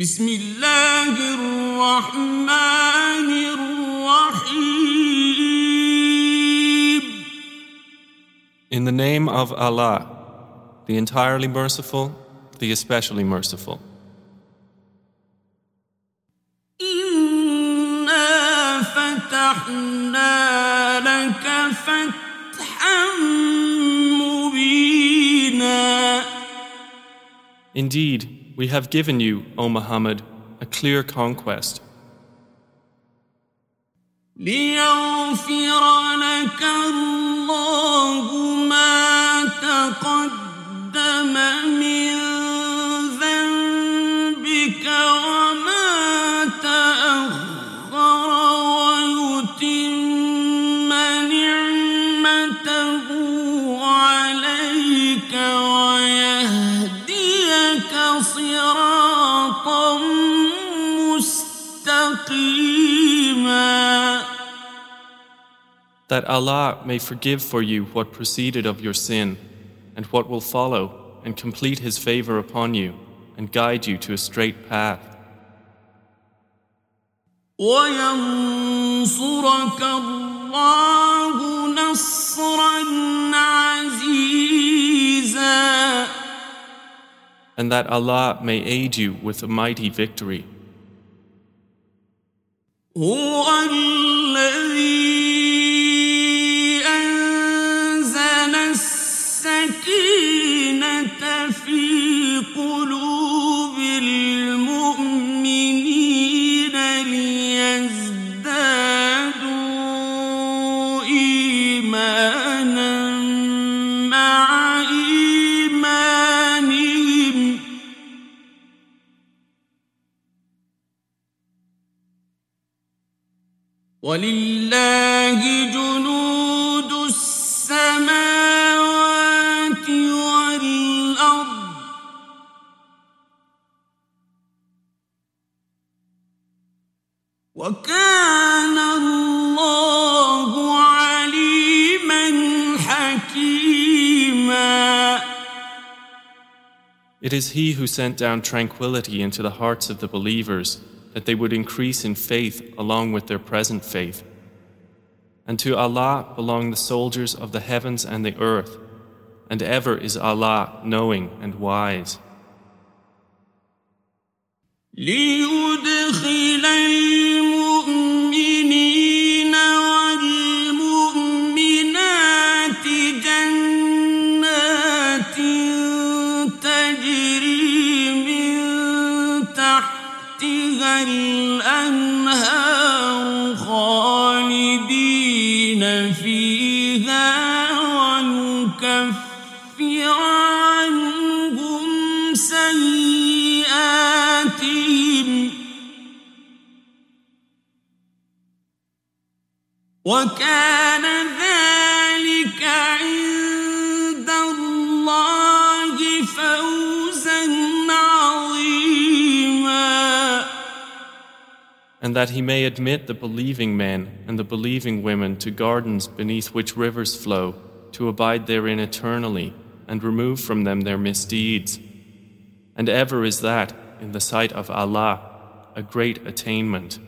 بسم الله الرحمن الرحيم In the name of Allah, the entirely merciful, the especially merciful. إنا فتحنا لك فتحا مبينا Indeed, we have given you, O Muhammad, a clear conquest, ليغفر لك الله ما تقدم that Allah may forgive for you what preceded of your sin and what will follow, and complete His favor upon you, and guide you to a straight path. وينصرك الله نصرا عزيزا And that Allah may aid you with a mighty victory. هو ولله جنود السماوات والأرض وكان الله عليما حكيما It is He who sent down tranquility into the hearts of the believers, that they would increase in faith along with their present faith. And to Allah belong the soldiers of the heavens and the earth, and ever is Allah knowing and wise. خالدين فيها ويكفر عنهم سيئاتهم وكان ذلك and that he may admit the believing men and the believing women to gardens beneath which rivers flow, to abide therein eternally, and remove from them their misdeeds. And ever is that, in the sight of Allah, a great attainment.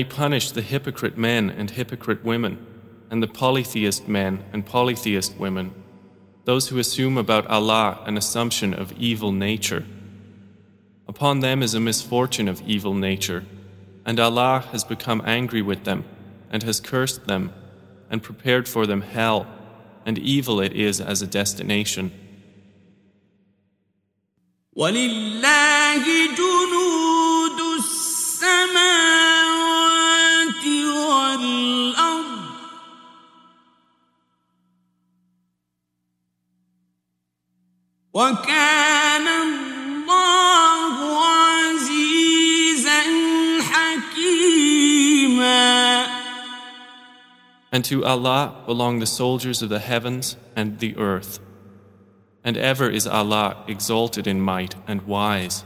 May punish the hypocrite men and hypocrite women, and the polytheist men and polytheist women, those who assume about Allah an assumption of evil nature. Upon them is a misfortune of evil nature, and Allah has become angry with them, and has cursed them, and prepared for them hell, and evil it is as a destination. وكان الله عزيزا حكيما And to Allah belong the soldiers of the heavens and the earth. And ever is Allah exalted in might and wise.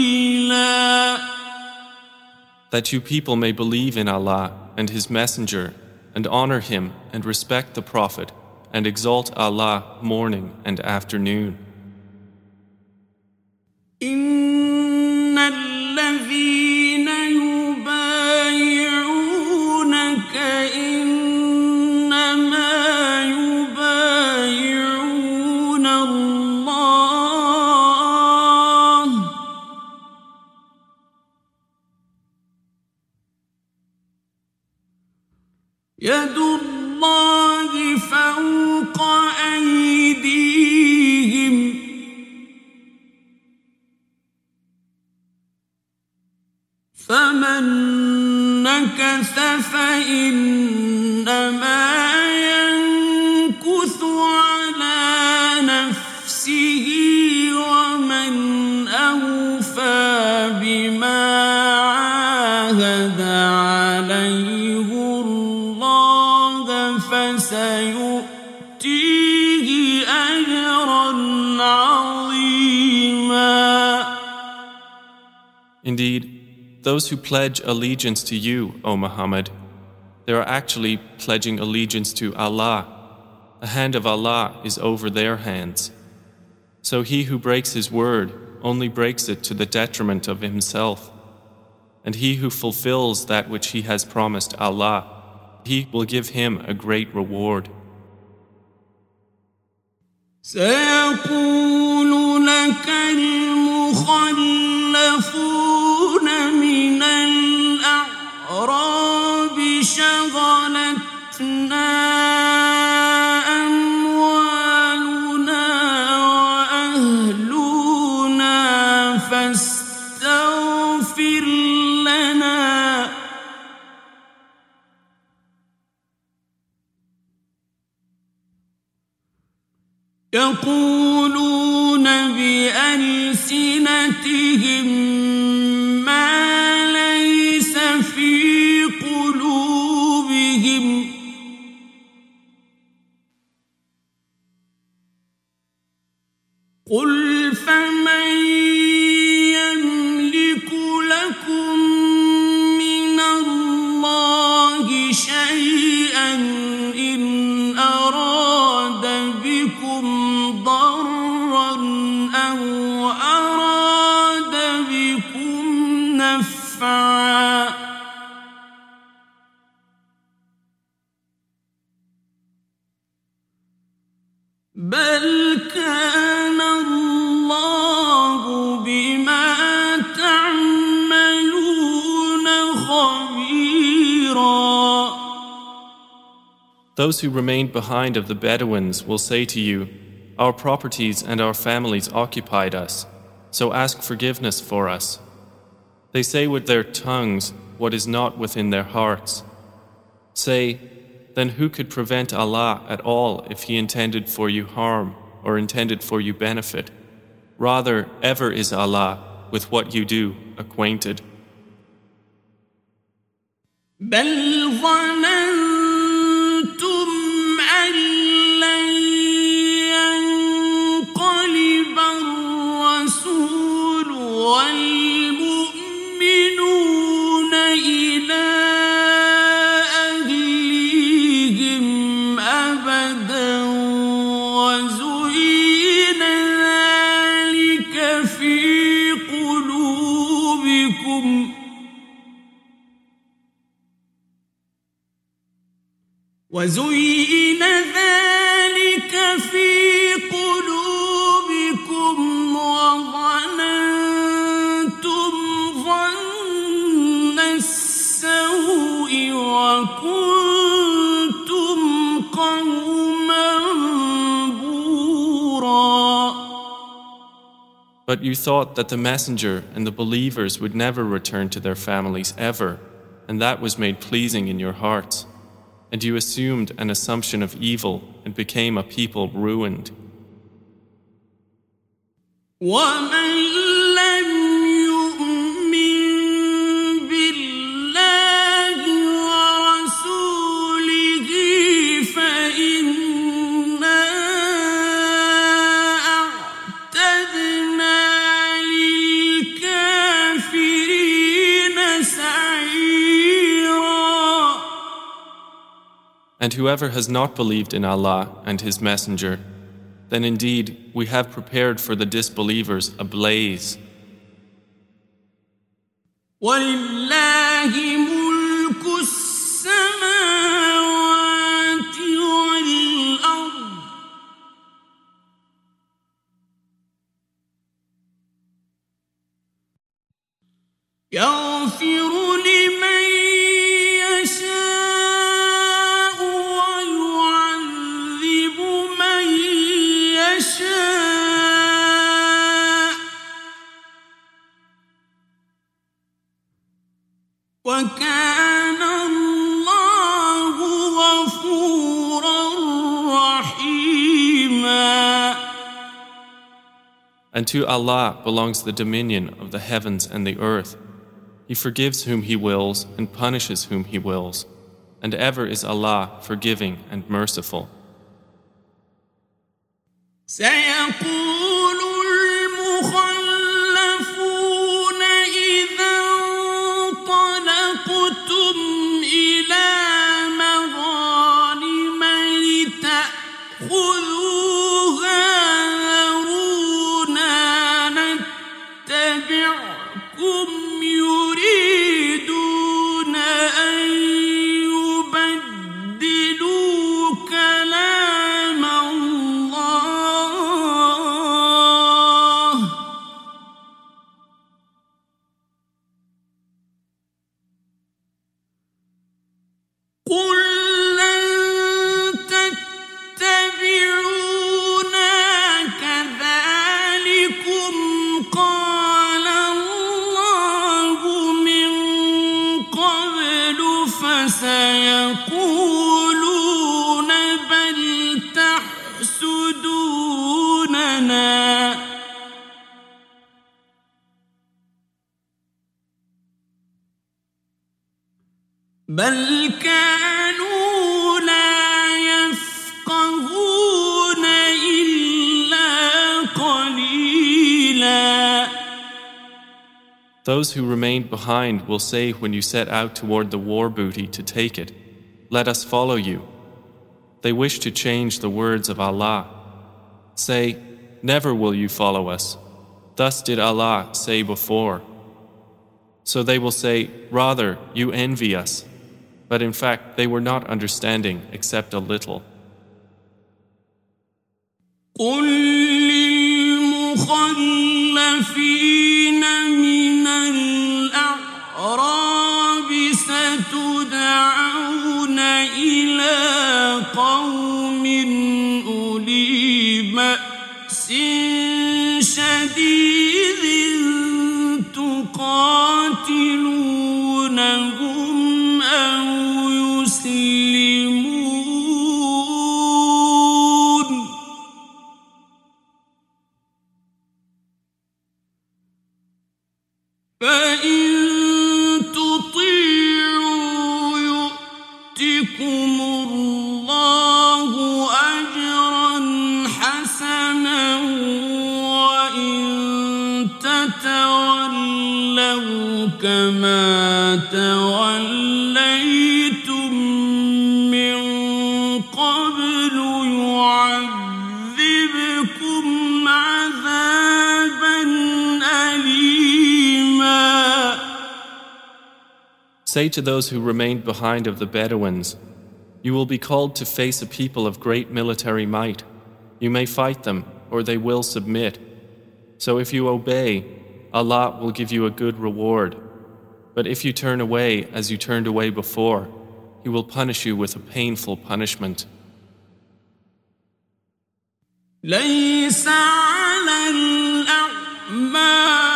that you people may believe in Allah and His Messenger, and honor Him and respect the Prophet, and exalt Allah morning and afternoon. إن الله فوق Indeed, those who pledge allegiance to you, O Muhammad, they are actually pledging allegiance to Allah. The hand of Allah is over their hands. So he who breaks his word only breaks it to the detriment of himself. And he who fulfills that which he has promised Allah, he will give him a great reward. سيقول لك المخلفون شغلتنا ضرا أو أراد بكم نفعا بل كان الله بما تعملون خبيرا Those who remained behind of the Bedouins will say to you, Our properties and our families occupied us, so ask forgiveness for us. They say with their tongues what is not within their hearts. Say, then who could prevent Allah at all if He intended for you harm or intended for you benefit? Rather, ever is Allah with what you do acquainted. وزين ذلك في قلوبكم وظننتم ظن السوء وكنتم قوما بورا But you thought that the Messenger and the believers would never return to their families ever, and that was made pleasing in your hearts. And you assumed an assumption of evil and became a people ruined. And whoever has not believed in Allah and His Messenger, then indeed we have prepared for the disbelievers a blaze. وكان الله غفورا رحيما And to Allah belongs the dominion of the heavens and the earth. He forgives whom He wills and punishes whom He wills. And ever is Allah forgiving and merciful. سيقول Those who remained behind will say when you set out toward the war booty to take it, Let us follow you. They wish to change the words of Allah. Say, Never will you follow us. Thus did Allah say before. So they will say, Rather, you envy us. But in fact, they were not understanding except a little. قل للمخلفين توليتم من قبل يعذبكم عذابا أليما Say to those who remained behind of the Bedouins, You will be called to face a people of great military might. You may fight them, or they will submit. So if you obey, Allah will give you a good reward. But if you turn away as you turned away before, He will punish you with a painful punishment. ليس على الأعمى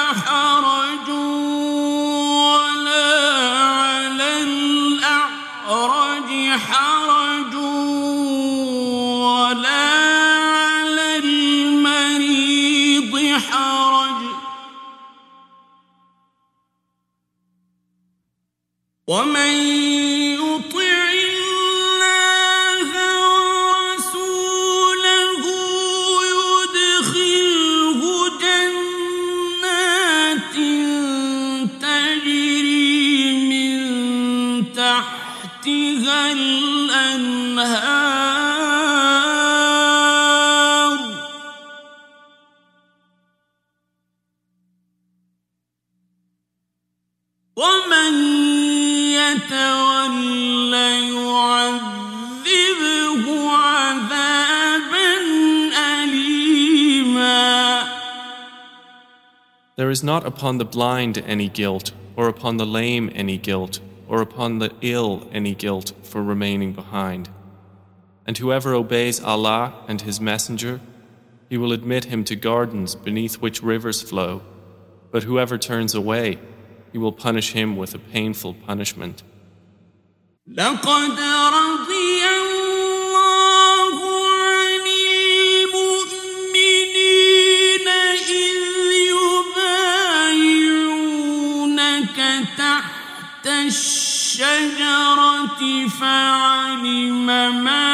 ومن is not upon the blind any guilt, or upon the lame any guilt, or upon the ill any guilt for remaining behind. And whoever obeys Allah and His Messenger, He will admit him to gardens beneath which rivers flow. But whoever turns away, He will punish him with a painful punishment. الشجرة فعلم ما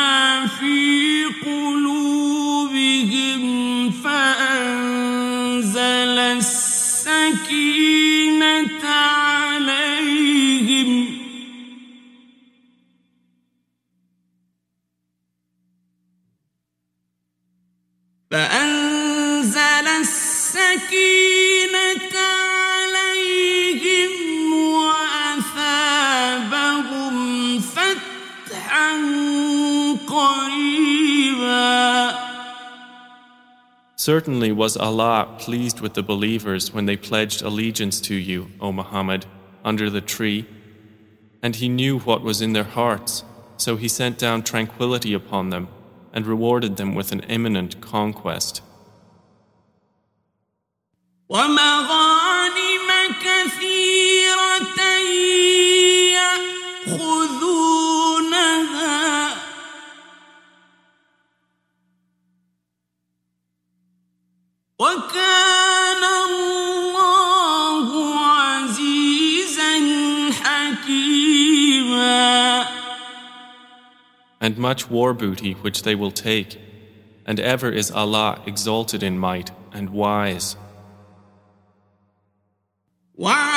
Certainly was Allah pleased with the believers when they pledged allegiance to you, O Muhammad, under the tree, and He knew what was in their hearts, so He sent down tranquility upon them and rewarded them with an imminent conquest. ومغانم كثيرة and much war booty which they will take, and ever is Allah exalted in might and wise. Wow.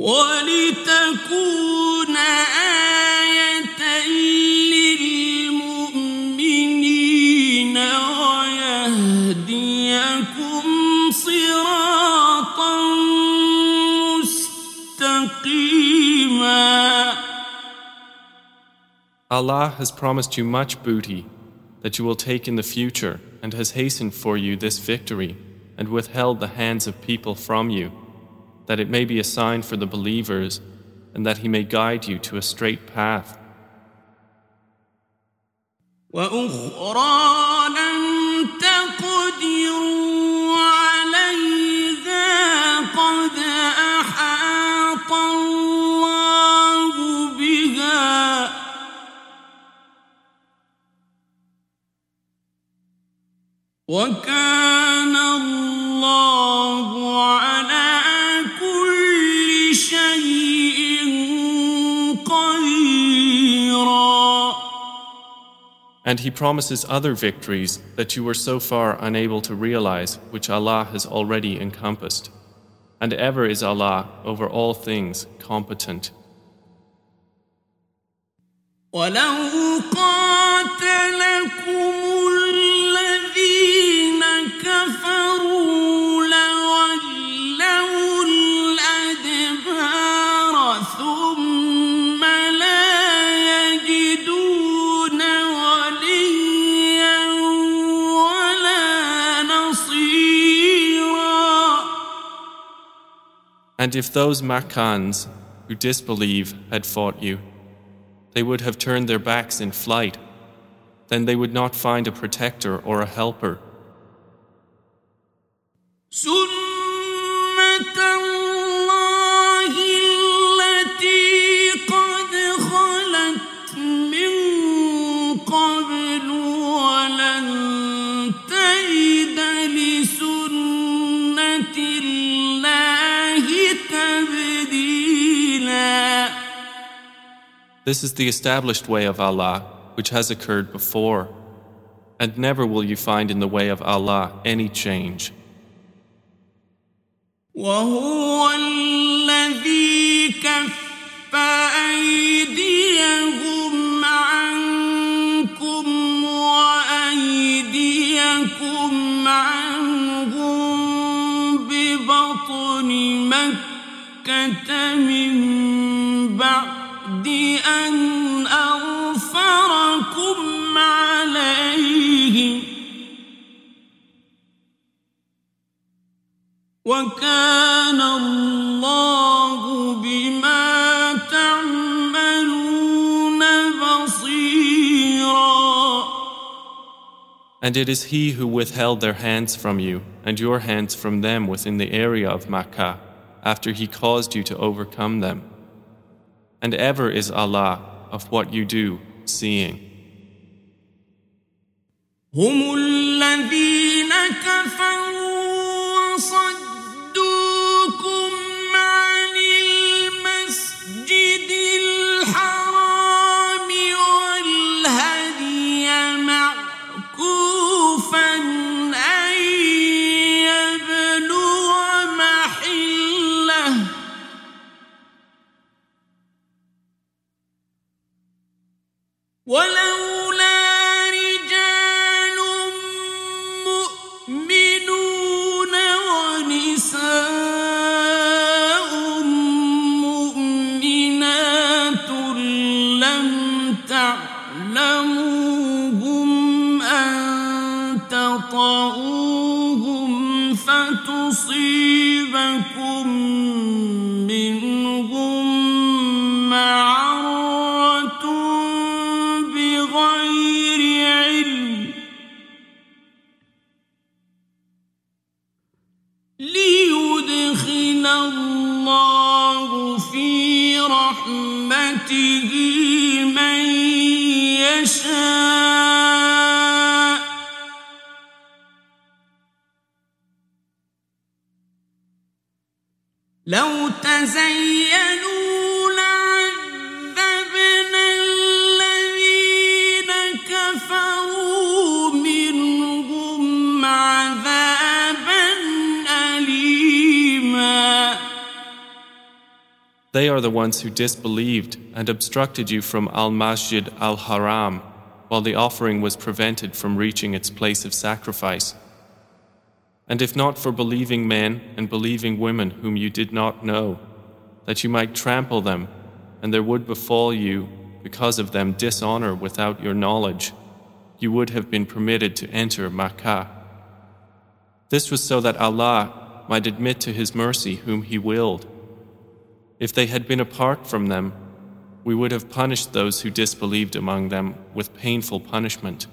ولتكون آية للمؤمنين ويهديكم صراطا مستقيما Allah has promised you much booty that you will take in the future and has hastened for you this victory and withheld the hands of people from you, that it may be a sign for the believers and that he may guide you to a straight path. وكان الله And he promises other victories that you were so far unable to realize, which Allah has already encompassed. And ever is Allah over all things competent. ولو قاتلكم And if those Makkans who disbelieve had fought you, they would have turned their backs in flight. Then they would not find a protector or a helper. This is the established way of Allah, which has occurred before. And never will you find in the way of Allah any change. وهو الذي كف أيديهم عنكم وأيديكم عنهم ببطن مكة من بعد أن أظفركم عليهم وكان الله بما تعملون بصيرا And it is He who withheld their hands from you and your hands from them within the area of Makkah after He caused you to overcome them. And ever is Allah of what you do seeing. هم الذين كفروا تعلموهم أن تطؤوهم فتصيبكم منهم معرة بغير علم. ليدخل الله في رحمته They are the ones who disbelieved and obstructed you from Al Masjid Al Haram while the offering was prevented from reaching its place of sacrifice. And if not for believing men and believing women whom you did not know, that you might trample them, and there would befall you, because of them, dishonor without your knowledge, you would have been permitted to enter Makkah. This was so that Allah might admit to His mercy whom He willed. If they had been apart from them, we would have punished those who disbelieved among them with painful punishment.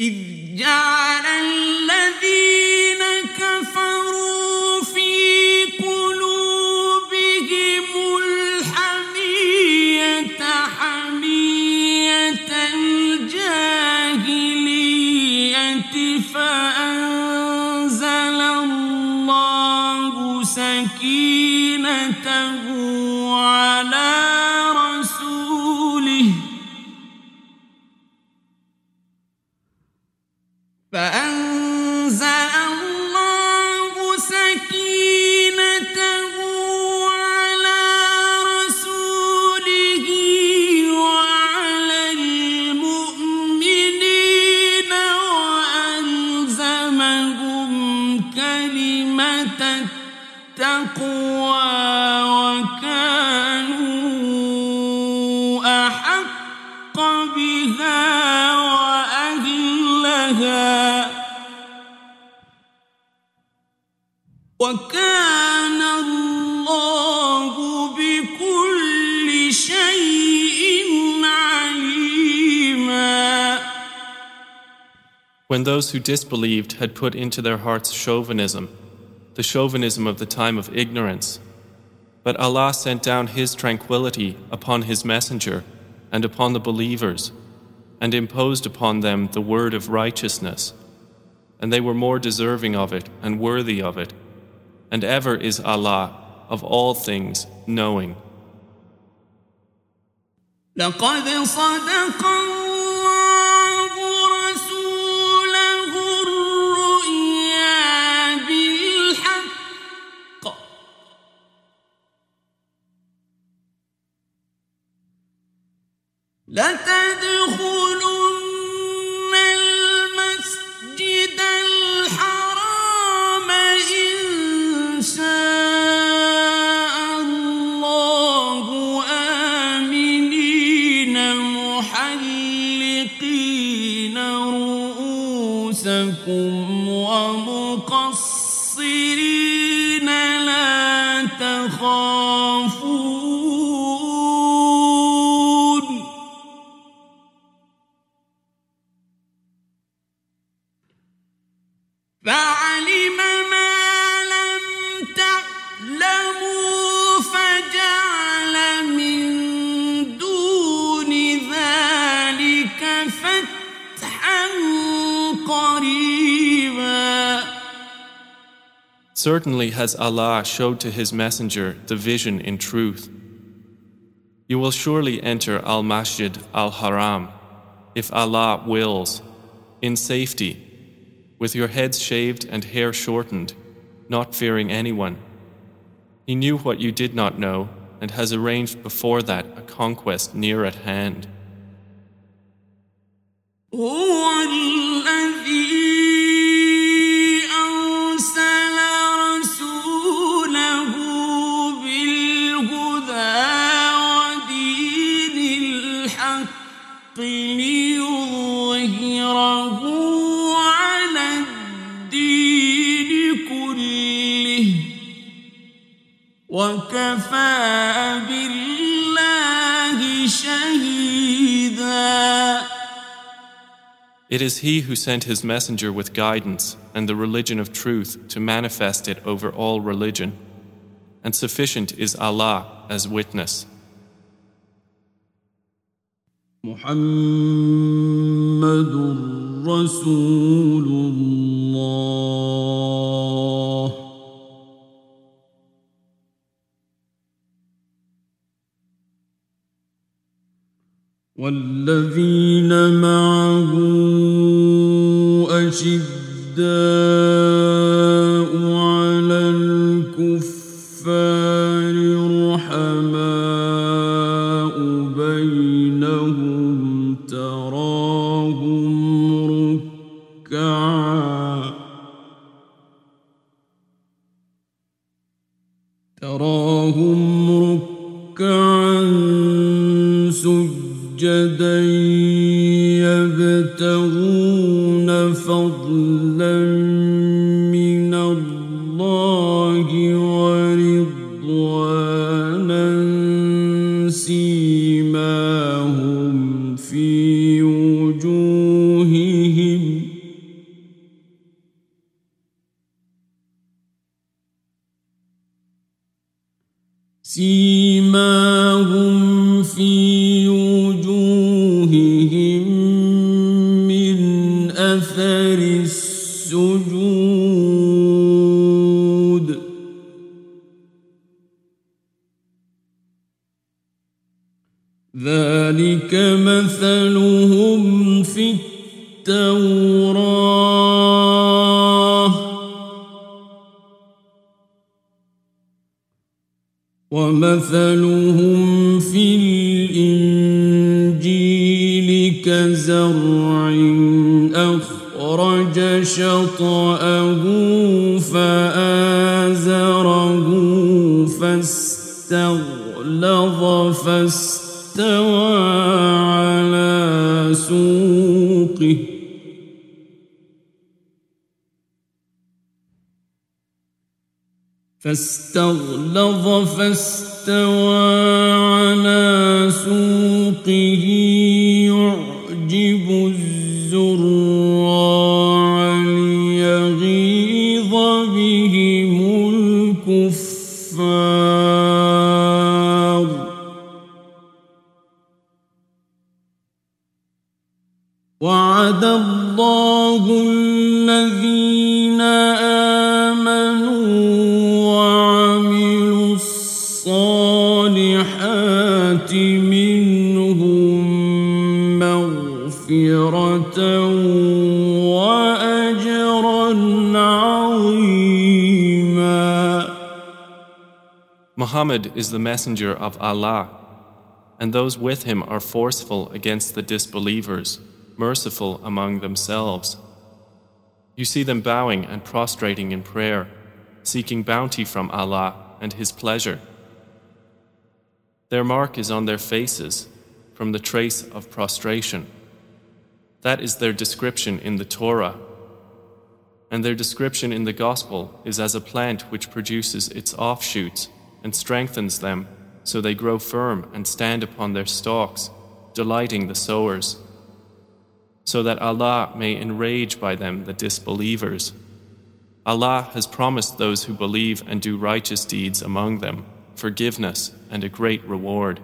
إذ جعل الذين كفروا في قلوبهم الحمية حمية فأنزل الله سكينته على فأنزل when those who disbelieved had put into their hearts chauvinism, the chauvinism of the time of ignorance. But Allah sent down His tranquility upon His Messenger and upon the believers, and imposed upon them the word of righteousness. And they were more deserving of it and worthy of it. And ever is Allah of all things knowing. Certainly has Allah showed to His Messenger the vision in truth. You will surely enter Al Masjid Al Haram, if Allah wills, in safety with your heads shaved and hair shortened, not fearing anyone. He knew what you did not know and has arranged before that a conquest near at hand. وكفى بالله شهيدا It is He who sent His messenger with guidance and the religion of truth to manifest it over all religion. And sufficient is Allah as witness. محمد رسول والذين معه أشداء على الكفار رحماء بينهم تراهم ركعا تراهم ركعا سجدا ومثلهم في الإنجيل كزرع أخرج شطأه فآزره فاستغلظ فاستوى فاستغلظ فاستوى على سوقه يعجب الزراع ليغيظ بهم الكفار. وعد الله الصالحات منهم مغفرة وأجرا عظيما Muhammad is the messenger of Allah, and those with him are forceful against the disbelievers. merciful among themselves. You see them bowing and prostrating in prayer, seeking bounty from Allah and His pleasure. Their mark is on their faces from the trace of prostration. That is their description in the Torah. And their description in the Gospel is as a plant which produces its offshoots and strengthens them so they grow firm and stand upon their stalks, delighting the sowers so that Allah may enrage by them the disbelievers. Allah has promised those who believe and do righteous deeds among them forgiveness and a great reward.